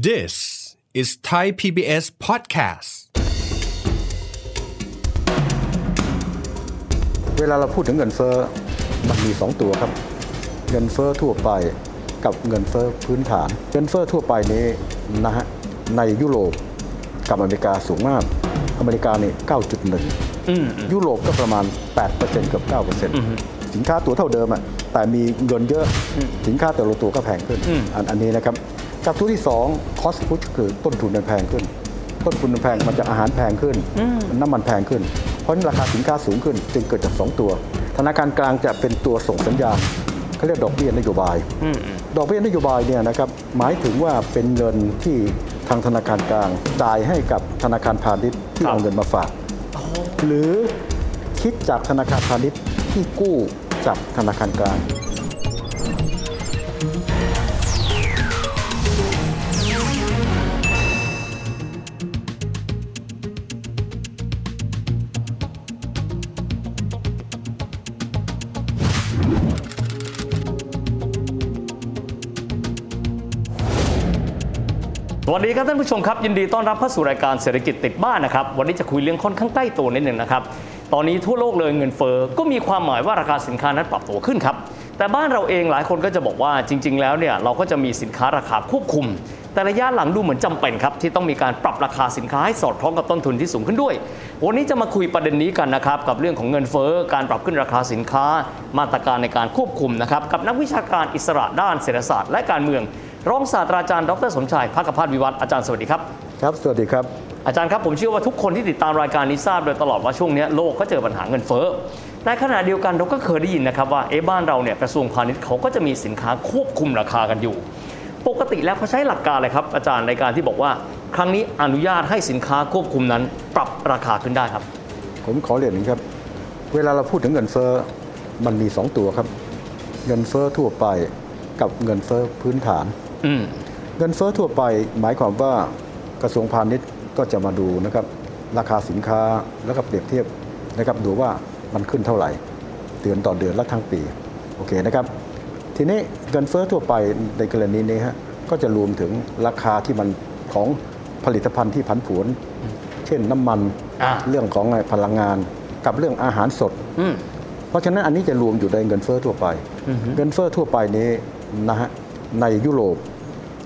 This is Thai PBS podcast. เวลาเราพูดถึงเงินเฟ้อมันมี 2 ตัวครับ เงินเฟ้อทั่วไปกับเงินเฟ้อพื้นฐาน เงินเฟ้อทั่วไปนี้นะฮะในยุโรปกับอเมริกาสูงมาก อเมริกานี่9.1 ยุโรปก็ประมาณ 8%เกือบ9%สินค้าตัวเท่าเดิมอะแต่มีเงินเยอะสินค้าแต่ละตัวก็แพงขึ้นอันอันนี้นะครับ กับตัวที่2 cost push คือต้นทุนมันแพงขึ้น ต้นทุนมันแพงมันจะอาหารแพงขึ้น น้ำมันแพงขึ้น เพราะฉะนั้นราคาสินค้าสูงขึ้น จึงเกิดจาก 2 ตัว ธนาคารกลางจะเป็นตัวส่งสัญญาณเขาเรียกดอกเบี้ยนโยบาย ดอกเบี้ยนโยบายเนี่ยนะครับหมายถึงว่าเป็นเงินที่ทางธนาคารกลางจ่ายให้กับธนาคารพาณิชย์ที่เอาเงินมาฝาก หรือคิดจากธนาคารพาณิชย์ที่กู้จากธนาคารกลาง สวัสดีครับท่านผู้ชมครับยินดีต้อนรับเข้าสู่รายการเศรษฐกิจติดบ้านนะครับวันนี้จะคุยเรื่องค่อนข้างใกล้ตัวนิดหนึ่งนะครับตอนนี้ทั่วโลกเลยเงินเฟ้อก็มีความหมายว่าราคาสินค้านั้นปรับตัวขึ้นครับแต่บ้านเราเองหลายคนก็จะบอกว่าจริง ๆ แล้วเนี่ยเราก็จะมีสินค้าราคาควบคุม แต่ระยะหลังดูเหมือนจำเป็นครับที่ต้องมีการปรับราคาสินค้าให้สอดคล้องกับต้นทุนที่สูงขึ้นด้วย วันนี้จะมาคุยประเด็นนี้กันนะครับกับเรื่องของเงินเฟ้อการปรับขึ้นราคาสินค้า มาตรการในการควบคุมนะครับกับนักวิชาการอิสระด้านเศรษฐศาสตร์และการเมือง รองศาสตราจารย์ดรสมชายภาคพัฒน์วิวัฒน์อาจารย์สวัสดีครับ ครับ สวัสดีครับ อาจารย์ครับผมเชื่อว่าทุกคนที่ติดตามรายการนี้ทราบโดยตลอดว่าช่วงนี้โลกก็เจอปัญหาเงินเฟ้อแต่ขณะเดียวกันเราก็เคยได้ยินนะครับว่าเอ๊ะบ้านเราเนี่ยกระทรวงพาณิชย์เขาก็จะมีสินค้าควบคุมราคากันอยู่ ปกติแล้วเขาใช้หลักการอะไรครับ อาจารย์ในการที่บอกว่า ครั้งนี้อนุญาตให้สินค้าควบคุมนั้น ปรับราคาขึ้นได้ครับ ผมขอเรียนอย่างนี้ครับ เวลาเราพูดถึงเงินเฟ้อมันมี 2 ตัวครับ เงินเฟ้อทั่วไปกับเงินเฟ้อพื้นฐานอืม เงินเฟ้อทั่วไปหมายความว่ากระทรวงพาณิชย์ก็จะมาดูนะครับราคาสินค้าแล้วก็เปรียบเทียบนะครับดูว่ามันขึ้นเท่าไหร่เดือนต่อเดือนและทั้งปีโอเคนะครับ ทีนี้เงินเฟ้อทั่วไปในกรณีนี้ฮะก็จะรวมถึงราคาที่มันของผลิตภัณฑ์ที่ผันผวน เช่นน้ำมันอ่าเรื่องของพลังงานกับเรื่องอาหารสดอืมเพราะฉะนั้นอันนี้จะรวมอยู่ในเงินเฟ้อทั่วไป เงินเฟ้อทั่วไปนี้นะฮะในยุโรป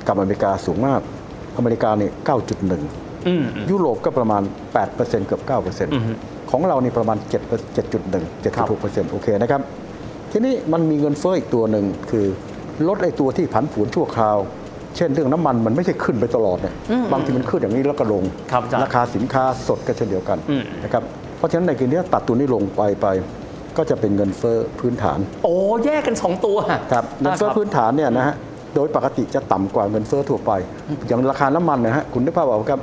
กับอเมริกาสูงมาก อเมริกานี่9.1อืมยุโรปก็ประมาณ 8%เกือบ 9%ของเรานี่ประมาณ 7 7.1 7.6%โอเคนะครับ ทีนี้มันมีเงินเฟ้ออีกตัวหนึ่งคือลดไอ้ตัวที่ผันผวนชั่วคราว เช่นเรื่องน้ำมันมันไม่ใช่ขึ้นไปตลอดเนี่ยบางทีมันขึ้นอย่างนี้แล้วก็ลงครับอาจารย์ราคาสินค้าสดก็เช่นเดียวกันอืมนะครับเพราะฉะนั้นในกรณีนี้ตัดตัวนี้ลงไปไปก็จะเป็นเงินเฟ้อพื้นฐาน โอ้แยกกันสองตัว ครับ เงินเฟ้อครับพื้นฐานเนี่ยนะฮะ โดยปกติจะต่ำกว่าเงินเฟ้อทั่วไป อย่างราคาน้ำมันนะฮะคุณนึกภาพออกครับ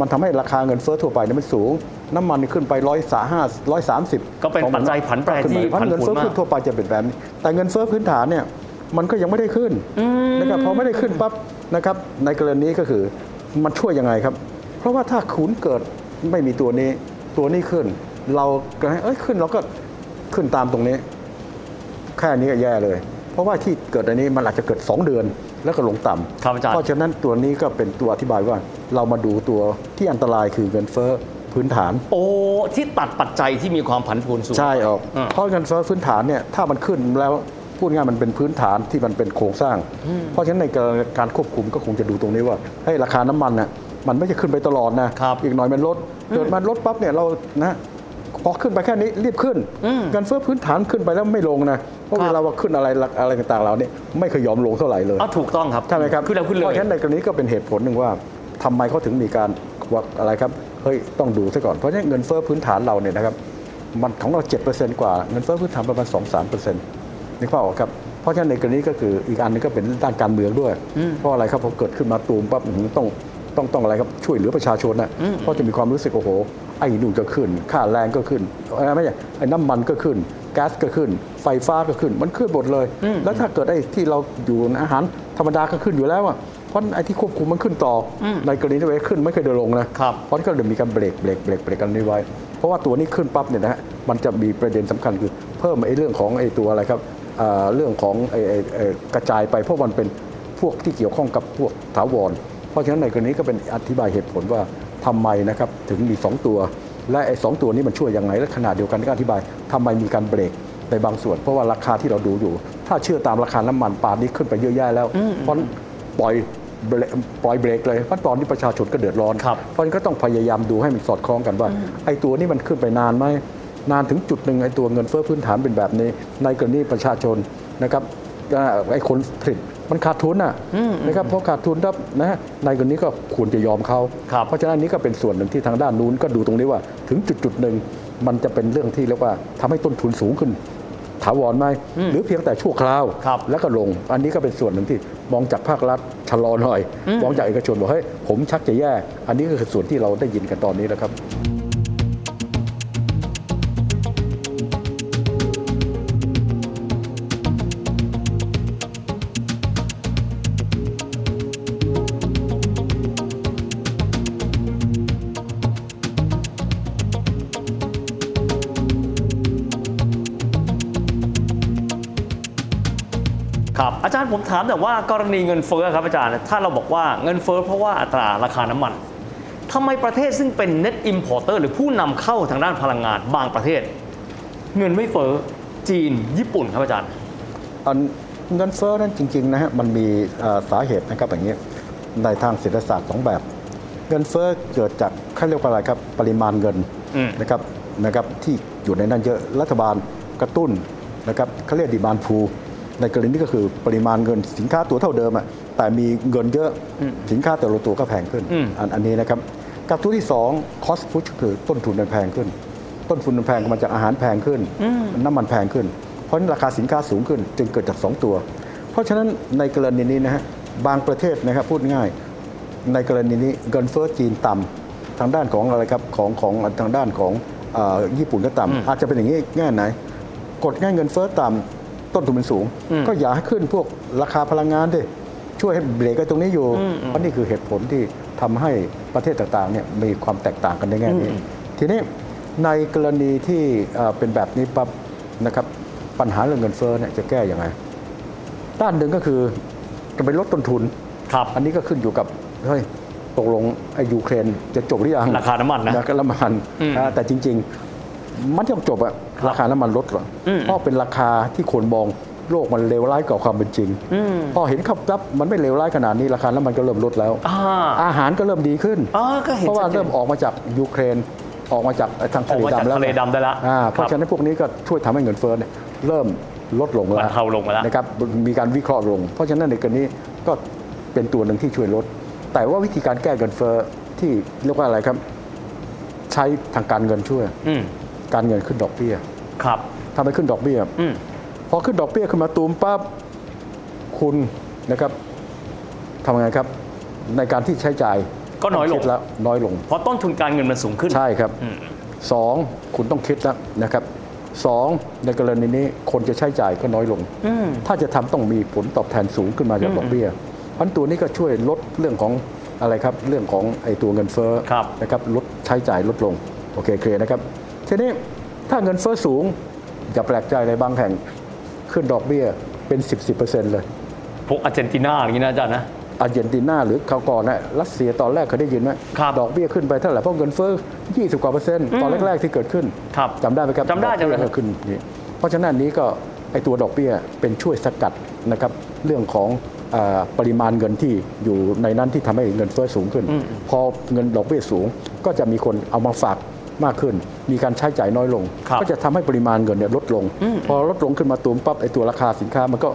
มันทำให้ราคาเงินเฟ้อทั่วไปเนี่ยมันสูง น้ำมันนี่ขึ้นไปร้อยสาห้าร้อยสามสิบก็เป็นปัจจัยผันแปรที่เพราะเงินเฟ้อผันผวนมากขึ้นทั่วไปจะเป็นแบบนี้แต่เงินเฟ้อพื้นฐานเนี่ยมันก็ยังไม่ได้ขึ้นนะครับพอไม่ได้ขึ้นปั๊บนะครับในกรณีนี้ก็คือมันช่วยยังไงครับ เพราะว่าถ้าขุนเกิดไม่มีตัวนี้ตัวนี้ขึ้น เราก็ให้เอ้ยขึ้นเราก็ขึ้นตามตรงนี้ แค่นี้ก็แย่เลย เพราะว่าที่เกิดอันนี้มันอาจจะเกิด 2 เดือนแล้วก็ลงต่ำครับอาจารย์เพราะฉะนั้นตัวนี้ก็เป็นตัวอธิบายว่าเรามาดูตัวที่อันตรายคือเงินเฟ้อพื้นฐาน โอ้ที่ตัดปัจจัยที่มีความผันผวนสูงใช่ออกอืมเพราะเงินเฟ้อพื้นฐานเนี่ยถ้ามันขึ้นแล้วพูดง่ายมันเป็นพื้นฐานที่มันเป็นโครงสร้าง เพราะฉะนั้นในการควบคุมก็คงจะดูตรงนี้ว่าให้ราคาน้ำมันน่ะมันไม่จะขึ้นไปตลอดนะครับอีกหน่อยมันลด เกิดมันลดปั๊บเนี่ยเรานะ พอขึ้นไปแค่นี้รีบขึ้น เงินเฟ้อพื้นฐานขึ้นไปแล้วไม่ลงนะ เพราะครับเวลาว่าขึ้นอะไรอะไรต่างๆเราเนี่ยไม่เคยยอมลงเท่าไหร่เลยเอาถูกต้องครับใช่ไหมครับขึ้นแล้วขึ้นเลเพยราะฉะนั้นในกรณีก็เป็นเหตุผลหนึ่งว่าทำไมเขาถึงมีการว่าอะไรครับเฮ้ยต้องดูซะก่อนเพราะฉะนั้นเงินเฟ้อพื้นฐานเราเนี่ยนะครับมันของเรา7%กว่าเงินเฟ้อพื้นฐานประมาณ2-3%นึกภาพออกครับเพราะฉะนั้นในกรณีก็คืออีกอันหนึงก็เป็นด้านการเมืองด้วย เพราะอะไรครับพอเกิดขึ้นมาตูมปั๊บอื้อหือต้องต้องต้องอะไรครับช่วยเหลือประชาชนนะเพราะจะมีความรู้สึกโอ้โห ไอ้นู่นก็ขึ้น ค่าแรงก็ขึ้นเอ้ยไม่ใช่ไอ้น้ำมันก็ขึ้นก๊าซก็ขึ้น ไฟฟ้าก็ขึ้น มันขึ้นหมดเลย แล้วถ้าเกิดไอ้ที่เราอยู่ในอาหารธรรมดาก็ขึ้นอยู่แล้วอะเพราะไอ้ที่ควบคุมมันขึ้นต่ออในกรณีที่ไปขึ้นไม่เคยเดินลงนะครับเพราะฉะนั้นก็เลยมีการเบรกเบรกเบรกเบรกกันนี้ไว้ เพราะว่าตัวนี้ขึ้นปั๊บเนี่ยนะฮะมันจะมีประเด็นสำคัญคือเพิ่มไอ้เรื่องของไอ้ตัวอะไรครับอ่าเรื่องของไอ้ไอ้ไอ้กระจายไปเพราะมันเป็นพวกที่เกี่ยวข้องกับพวกถาวร เพราะฉะนั้นในกรณีก็เป็นอธิบายเหตุผลว่า ทำไมนะครับถึงมี 2 ตัว และไอ้สองตัวนี้มันช่วยยังไงและขนาดเดียวกันก็อธิบายทำไมมีการเบรกในบางส่วน เพราะว่าราคาที่เราดูอยู่ ถ้าเชื่อตามราคาน้ำมันป่านนี้ขึ้นไปเยอะแยะแล้ว เพราะปล่อยเบรกปล่อยเบรกเลยเพราะตอนนี้ประชาชนก็เดือดร้อนครับเพราะฉะนั้นก็ต้องพยายามดูให้มันสอดคล้องกันว่า ไอ้ตัวนี้มันขึ้นไปนานไหมนานถึงจุดหนึ่งไอ้ตัวเงินเฟ้อพื้นฐานเป็นแบบนี้ ในกรณีประชาชนนะครับอ่า ไอ้คนผลิตมันขาดทุนอะนะครับเพราะขาดทุนครับนะในกรณีก็ควรจะยอมเขาครับเพราะฉะนั้นอันนี้ก็เป็นส่วนหนึ่งที่ทางด้านนู้นก็ดูตรงนี้ว่า ถึงจุดจุดหนึ่งมันจะเป็นเรื่องที่เรียกว่าทำให้ต้นทุนสูงขึ้นถาวรไหมหรือเพียงแต่ชั่วคราวครับแล้วก็ลง อันนี้ก็เป็นส่วนหนึ่งที่มองจากภาครัฐชะลอหน่อย มองจากเอกชนบอกเฮ้ยผมชักจะแย่ อันนี้ก็คือส่วนที่เราได้ยินกันตอนนี้แล้วครับ จารย์ผมถามแต่ว่ากรณีเงินเฟ้อครับอาจารย์ ถ้าเราบอกว่าเงินเฟ้อเพราะว่าอัตราราคาน้ำมันทำไมประเทศซึ่งเป็น net importer หรือผู้นำเข้าทางด้านพลังงานบางประเทศ เงินไม่เฟ้อจีนญี่ปุ่นครับอาจารย์เงินเฟ้อนั้นจริงๆนะฮะมันมีสาเหตุนะครับอย่างนี้ในทางเศรษฐศาสตร์สองแบบ เงินเฟ้อเกิดจากเขาเรียกว่าอะไรครับปริมาณเงินนะครับนะครับที่อยู่ในนั้นเยอะรัฐบาลกระตุ้นนะครับเขาเรียกดีมานพู ในกรณีนี้ก็คือปริมาณเงินสินค้าตัวเท่าเดิมอะแต่มีเงินเยอะสินค้าแต่ละตัวก็แพงขึ้นอืมอันอันนี้นะครับกับตัวที่สอง cost push คือต้นทุนมันแพงขึ้น ต้นทุนมันแพงมาจากอาหารแพงขึ้น น้ำมันแพงขึ้น เพราะฉะนั้นราคาสินค้าสูงขึ้น จึงเกิดจาก 2 ตัว เพราะฉะนั้นในกรณีนี้นะฮะบางประเทศนะครับพูดง่าย ในกรณีนี้เงินเฟ้อจีนต่ำทางด้านของอะไรครับของของทางด้านของเออญี่ปุ่นก็ต่ำอาจจะเป็นอย่างนี้แง่ไหน กดง่ายเงินเฟ้อต่ำ ต้นทุนมันสูง ก็อย่าให้ขึ้นพวกราคาพลังงานดิช่วยให้เบรกไอ้ตรงนี้อยู่เพราะนี่คือเหตุผลที่ทำให้ประเทศต่างๆเนี่ยมีความแตกต่างกันในแง่นี้ ทีนี้ในกรณีที่เอ่อเป็นแบบนี้ปั๊บนะครับปัญหาเรื่องเงินเฟ้อเนี่ยจะแก้ยังไงด้านหนึ่งก็คือจะไปลดต้นทุนครับอันนี้ก็ขึ้นอยู่กับเฮ้ยตกลงไอ้ยูเครนจะจบหรือยังราคาน้ำมันนะราคาน้ำมันอืมอ่าแต่จริง ๆ มันต้องจบอะ ราคาน้ำมันลดหรออมเพราะเป็นราคาที่คนมองโลกมันเลวร้ายกว่าความเป็นจริงพอเห็นขับรับมันไม่เลวร้ายขนาดนี้ราคาน้ำมันก็เริ่มลดแล้วอ่าอาหารก็เริ่มดีขึ้นอ๋อก็เห็นเพราะว่าชัดจนเริ่มออกมาจากยูเครนออกมาจากทางทะเลออกมาจากดำแล้วทะเลดำได้ละอ่าครับเพราะฉะนั้นพวกนี้ก็ช่วยทำให้เงินเฟ้อเนี่ยเริ่มลดลงแล้วบรรเทาลงมาแล้วนะครับมีการวิเคราะห์ลง เพราะฉะนั้นในกรณีก็เป็นตัวหนึ่งที่ช่วยลด แต่ว่าวิธีการแก้เงินเฟ้อที่เรียกว่าอะไรครับ ใช้ทางการเงินช่วยอืมการเงินขึ้นดอกเบี้ย ครับทำให้ขึ้นดอกเบี้ยอืมพอขึ้นดอกเบี้ยขึ้นมาตูมปั๊บคุณนะครับทำไงครับ ในการที่ใช้จ่ายก็น้อยลงต้คิดแล้วน้อยลง เพราะต้นทุนการเงินมันสูงขึ้นใช่ครับอืมสองคุณต้องคิดแล้วนะครับสองในกรณีนี้คนจะใช้จ่ายก็น้อยลงอืมถ้าจะทำต้องมีผลตอบแทนสูงขึ้นมาจากดอกเบี้ยเพราะฉะนั้นตัวนี้ก็ช่วยลดเรื่องของอะไรครับ เรื่องของไอ้ตัวเงินเฟ้อครับนะครับลดใช้จ่ายลดลง โอเคเคลียร์นะครับทีนี้ ถ้าเงินเฟ้อสูงอย่าแปลกใจเลยบางแห่งขึ้นดอกเบี้ยเป็น 10 10 เลยพวกอาร์เจนตินาอย่างนี้นะอาจารย์นะอาร์เจนตินาหรือคราวก่อนนะรัสเซียตอนแรกเคยได้ยินไหมครับดอกเบี้ยขึ้นไปเท่าไหร่เพราะเงินเฟ้อ 20 กว่าเปอร์เซ็นต์ตอนแรก ๆ ที่เกิดขึ้นครับจำได้ไหมครับจำได้ดอกเบี้ยจำได้ก็ขึ้นนี่เพราะฉะนั้นอันนี้ก็ไอตัวดอกเบี้ยเป็นช่วยสกัดนะครับเรื่องของเออปริมาณเงินที่อยู่ในนั้นที่ทำให้เงินเฟ้อสูงขึ้น พอเงินดอกเบี้ยสูงก็จะมีคนเอามาฝาก มากขึ้น มีการใช้จ่ายน้อยลงครับก็จะทำให้ปริมาณเงินเนี่ยลดลง พอลดลงขึ้นมาตูมปั๊บไอตัวราคาสินค้ามันก็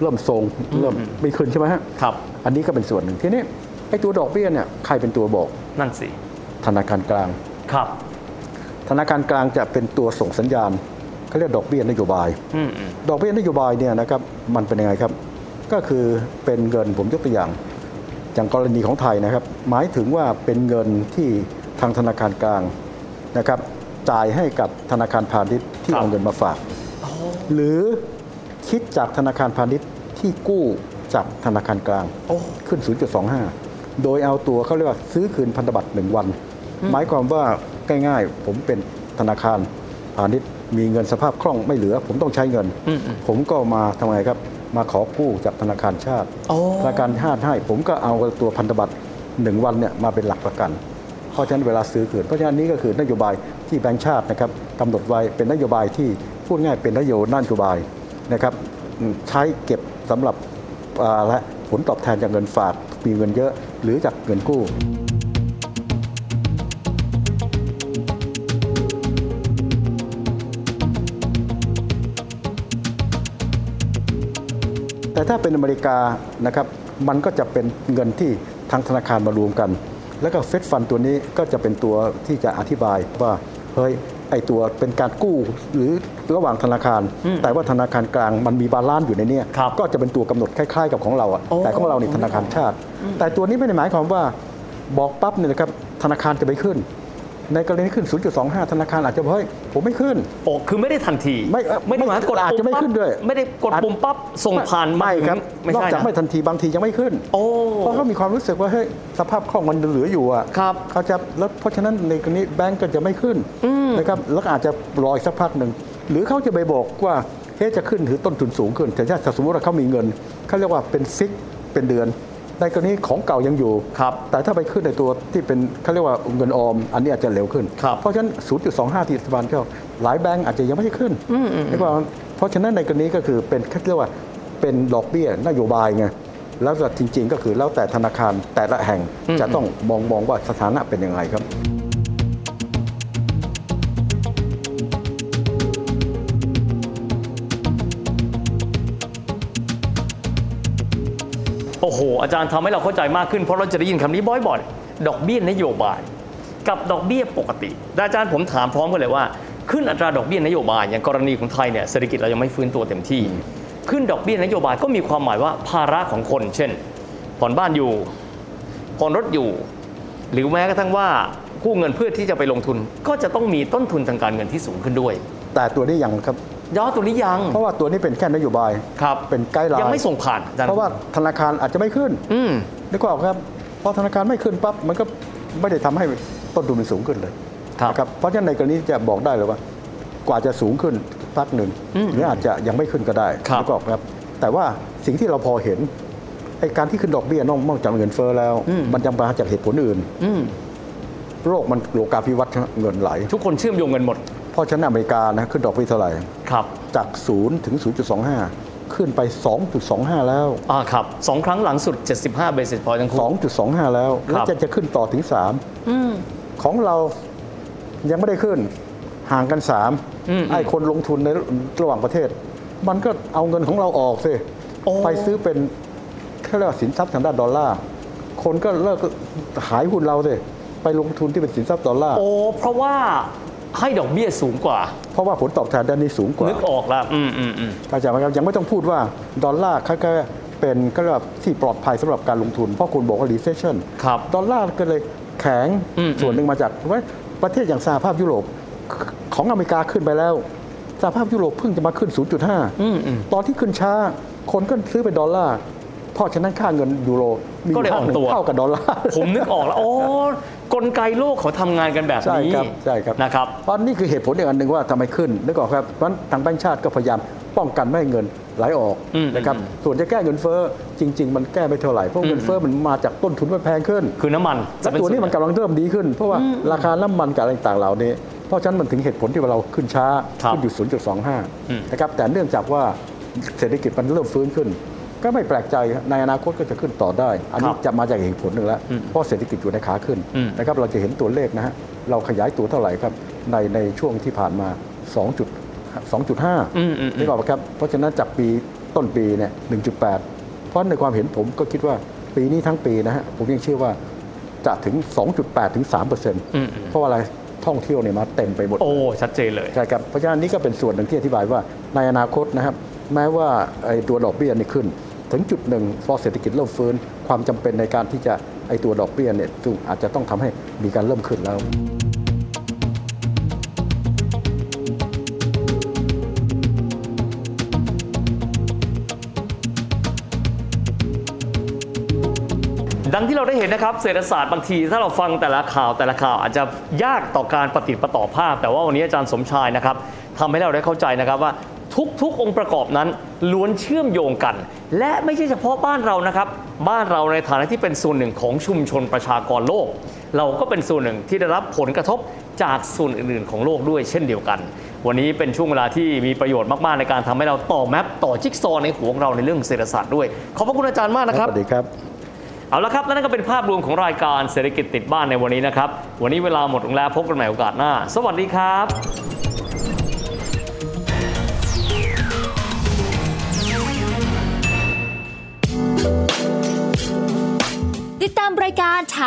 เริ่มทรงเริ่มไม่ขึ้นใช่ไหมฮะครับอันนี้ก็เป็นส่วนหนึ่งทีนี้ไอ้ตัวดอกเบี้ยเนี่ยใครเป็นตัวบอกนั่นสิธนาคารกลางครับ ธนาคารกลางจะเป็นตัวส่งสัญญาณเขาเรียกดอกเบี้ยนโยบายอืมอืมดอกเบี้ยนโยบายเนี่ยนะครับมันเป็นยังไงครับ ก็คือเป็นเงินผมยกตัวอย่างอย่างกรณีของไทยนะครับ หมายถึงว่าเป็นเงินที่ทางธนาคารกลาง นะครับจ่ายให้กับธนาคารพาณิชย์ที่เอาเงินมาฝาก หรือคิดจากธนาคารพาณิชย์ที่กู้จากธนาคารกลางโอ้ขึ้น 0.25 โดยเอาตัวเขาเรียกว่าซื้อคืนพันธบัตรหนึ่งวัน หมายความว่าง่ายๆ ผมเป็นธนาคารพาณิชย์มีเงินสภาพคล่องไม่เหลือ ผมต้องใช้เงินอืมอืมผมก็มาทำไงครับ มาขอกู้จากธนาคารชาติโอ้ธนาคารชาติให้ ผมก็เอาตัวพันธบัตร1วันเนี่ยมาเป็นหลักประกัน เพราะฉะนั้นเวลาซื้อคืนเพราะฉะนั้นนี้ก็คือนโยบายที่แบงก์ชาตินะครับกำหนดไว้เป็นนโยบายที่พูดง่ายเป็นนโยนโยบายนะครับใช้เก็บสำหรับและผลตอบแทนจากเงินฝากมีเงินเยอะ หรือจากเงินกู้แต่ถ้าเป็นอเมริกานะครับมันก็จะเป็นเงินที่ทางธนาคารมารวมกัน แล้วก็เฟดฟันตัวนี้ก็จะเป็นตัวที่จะอธิบายว่าเฮ้ยไอตัวเป็นการกู้หรือระหว่างธนาคาร แต่ว่าธนาคารกลางมันมีบาลานซ์อยู่ในเนี้ยครับก็จะเป็นตัวกำหนดคล้ายๆ กับของเราอะโอ้แต่ของเราในธนาคารชาติ แต่ตัวนี้ไม่ได้หมายความว่าบอกปั๊บเนี่ยนะครับธนาคารจะไปขึ้น ในกรณีขึ้น 0.25 ธนาคารอาจจะบอกเฮ้ยผมไม่ขึ้น โอ้คือไม่ได้ทันทีไม่เอ่อไม่ได้หมายกดอาจจะไม่ปุ่ปั๊บขึ้นด้วย ไม่ได้กดปุ่มปั๊บส่งผ่านไม่ครับไม่นอกใช่จากนะไม่ทันทีบางทียังไม่ขึ้นโอ้เพราะเขามีความรู้สึกว่าเฮ้ยสภาพคล่องมันเหลืออยู่อะครับเขาจะแล้วเพราะฉะนั้นในกรณีแบงก์ก็จะไม่ขึ้นนะครับแล้วก็อาจจะรออีกสักพักหนึ่งหรือเขาจะไปบอกว่าเฮ้ยจะขึ้นถือต้นทุนสูงขึ้นแต่ถ้าสมมติว่าเขามีเงินเขาเรียกว่าเป็นฟิกเป็นเดือน ในกรณีของเก่ายังอยู่ครับแต่ถ้าไปขึ้นในตัวที่เป็นเขาเรียกว่าเงินออม อันนี้อาจจะเร็วขึ้น ครับเพราะฉะนั้น 0.25 ที่รัฐบาลเขาหลายแบงก์อาจจะยังไม่ได้ขึ้นเรียกว่าเพราะฉะนั้นในกรณีก็คือเป็นเขาเรียกว่าเป็นดอกเบี้ยนโยบายไงแล้วก็จริง ๆ ก็คือแล้วแต่ธนาคารแต่ละแห่งจะต้องมองมองว่าสถานะเป็นยังไงครับ หอาจารย์ทำให้เราเข้าใจมากขึ้นเพราะเราจะได้ยินคำนี้บ่อยๆ ดอกเบี้ยนโยบาย กับดอกเบี้ยปกติอาจารย์ผมถามพร้อมกันเลยว่าขึ้นอัตราดอกเบี้ยนโยบายอย่างกรณีของไทยเนี่ยเศรษฐกิจเรายังไม่ฟื้นตัวเต็มที่ ขึ้นดอกเบี้ยนโยบายก็มีความหมายว่าภาระของคน เช่น ผ่อนบ้านอยู่ผ่อนรถอยู่ หรือแม้กระทั่งว่ากู้เงินเพื่อที่จะไปลงทุน ก็จะต้องมีต้นทุนทางการเงินที่สูงขึ้นด้วย แต่ตัวนี้ยังครับ ย่อตัวนี้ยัง เพราะว่าตัวนี้เป็นแค่นโยบายครับเป็นไกด์ไลน์ยังไม่ส่งผ่านอาจารย์เพราะว่าธนาคารอาจจะไม่ขึ้นอืมนึกออกครับพอธนาคารไม่ขึ้นปั๊บมันก็ไม่ได้ทำให้ต้นทุนมันสูงขึ้นเลยครับนะครับเพราะฉะนั้นในกรณีจะบอกได้เลยว่ากว่าจะสูงขึ้นพักหนึ่งหรืออาจจะยังไม่ขึ้นก็ได้ครับนึกออกครับ แต่ว่าสิ่งที่เราพอเห็นไอการที่ขึ้นดอกเบี้ยนอกนอกจากเงินเฟ้อแล้ว มันยังมาจากเหตุผลอื่นอืมโรคมันโลกาภิวัตน์เงินไหล ทุกคนเชื่อมโยงกันหมด เพราะฉะนั้นอเมริกานะขึ้นดอกเบี้ยเท่าไหร่ครับจาก 0 ถึง 0.25 ขึ้นไป 2.25 แล้วอ่าครับสองครั้งหลังสุด 75 basis point ทั้งคู่2.25 แล้วครัแล้วบจะจะขึ้นต่อถึง 3 ของเรายังไม่ได้ขึ้นห่างกัน 3 ไอ้คนลงทุนในระหว่างประเทศ มันก็เอาเงินของเราออกสิโอ้ไปซื้อเป็นเขาเรียกว่าสินทรัพย์ทางด้านดอลลาร์คนก็เลิกขายหุ้นเราสิไปลงทุนที่เป็นสินทรัพย์ดอลลาร์โอ้เพราะว่า ให้ดอกเบี้ยสูงกว่า เพราะว่าผลตอบแทนด้านนี้สูงกว่านึกออกแล้วอืมอืมอืมเข้าใจไหมครับยังไม่ต้องพูดว่าดอลลาร์เขาก็เป็นก็เรียกว่าที่ปลอดภัยสำหรับการลงทุน เพราะคุณบอกว่า recession ครับ ดอลลาร์ก็เลยแข็งอืม ส่วนหนึ่งมาจากว่าประเทศอย่างสหภาพยุโรปของอเมริกาขึ้นไปแล้วสหภาพยุโรปเพิ่งจะมาขึ้น0.5 ตอนที่ขึ้นช้า คนก็ซื้อเป็นดอลลาร์เพราะฉะนั้นค่าเงินยูโรมีก็เลยค่าอ่อนหนึ่งตัวเท่ากับดอลลาร์ผมนึกออกแล้ว โอ้ กลไกโลกเขาทำงานกันแบบใช่นี้ครับใช่ครับนะครับเพราะนี่คือเหตุผลอีกอันหนึ่งว่าทำไมขึ้นนึกออกครับเพราะฉะนั้นทางแบงก์ชาติก็พยายามป้องกันไม่ให้เงินไหลออกอืมนะครับส่วนจะแก้เงินเฟ้อจริง ๆ มันแก้ไม่เท่าไหร่เพราะเงินเฟ้อมันมาจากต้นทุนมันแพงขึ้น คือน้ำมันและตัวนี้มันกำลังเริ่มดีขึ้น เพราะว่าราคาน้ำมันกับอะไรต่างๆเหล่านี้เพราะฉะนั้นมันถึงเหตุผลที่ว่าเราขึ้นช้าครับขึ้นอยู่อืม0.25 นะครับแต่เนื่องจากว่าเศรษฐกิจมันเริ่มฟื้นขึ้น ก็ไม่แปลกใจในอนาคตก็จะขึ้นต่อได้ อันนี้จะมาจากเหตุผลหนึ่งแล้ว เพราะเศรษฐกิจอยู่ในขาขึ้นอืมนะครับเราจะเห็นตัวเลขนะฮะเราขยายตัวเท่าไหร่ครับในในช่วงที่ผ่านมา 2. จุด2.5อืมอืมอืมนี่บอกครับ เพราะฉะนั้นจากปีต้นปีเนี่ย1.8 เพราะในความเห็นผมก็คิดว่าปีนี้ทั้งปีนะฮะผมยังเชื่อว่าจะถึง 2.8 ถึง 3 เปอร์เซ็นต์อืมอืมเพราะว่าอะไรท่องเที่ยวเนี่ยมาเต็มไปหมด โอ้ ชัดเจนเลย ใช่ครับ เพราะฉะนั้นนี่ก็เป็นส่วนหนึ่งที่อธิบายว่าในอนาคตนะครับ แม้ว่าไอ้ตัวดอกเบี้ยนี่ขึ้น ถึงจุดหนึ่งพอเศรษฐกิจเริ่มฟื้น ความจำเป็นในการที่จะไอตัวดอกเบี้ยเนี่ยซึ่งอาจจะต้องทำให้มีการเริ่มขึ้นแล้วดังที่เราได้เห็นนะครับเศรษฐศาสตร์บางที ถ้าเราฟังแต่ละข่าวแต่ละข่าวอาจจะยากต่อการปฏิประต่อภาพ แต่ว่าวันนี้อาจารย์สมชายนะครับทำให้เราได้เข้าใจนะครับว่า ทุกๆ องค์ประกอบนั้นล้วนเชื่อมโยงกัน และไม่ใช่เฉพาะบ้านเรานะครับ บ้านเราในฐานะที่เป็นส่วนหนึ่งของชุมชนประชากรโลก เราก็เป็นส่วนหนึ่งที่ได้รับผลกระทบจากส่วนอื่นๆ ของโลกด้วยเช่นเดียวกัน วันนี้เป็นช่วงเวลาที่มีประโยชน์มากๆ ในการทำให้เราต่อแมปต่อจิ๊กซอว์ในหัวของเราในเรื่องเศรษฐศาสตร์ด้วย ขอบพระคุณอาจารย์มากนะครับสวัสดีครับเอาละครับและนั่นก็เป็นภาพรวมของรายการเศรษฐกิจติดบ้านในวันนี้นะครับ วันนี้เวลาหมดลงแล้วพบกันใหม่โอกาสหน้า สวัสดีครับ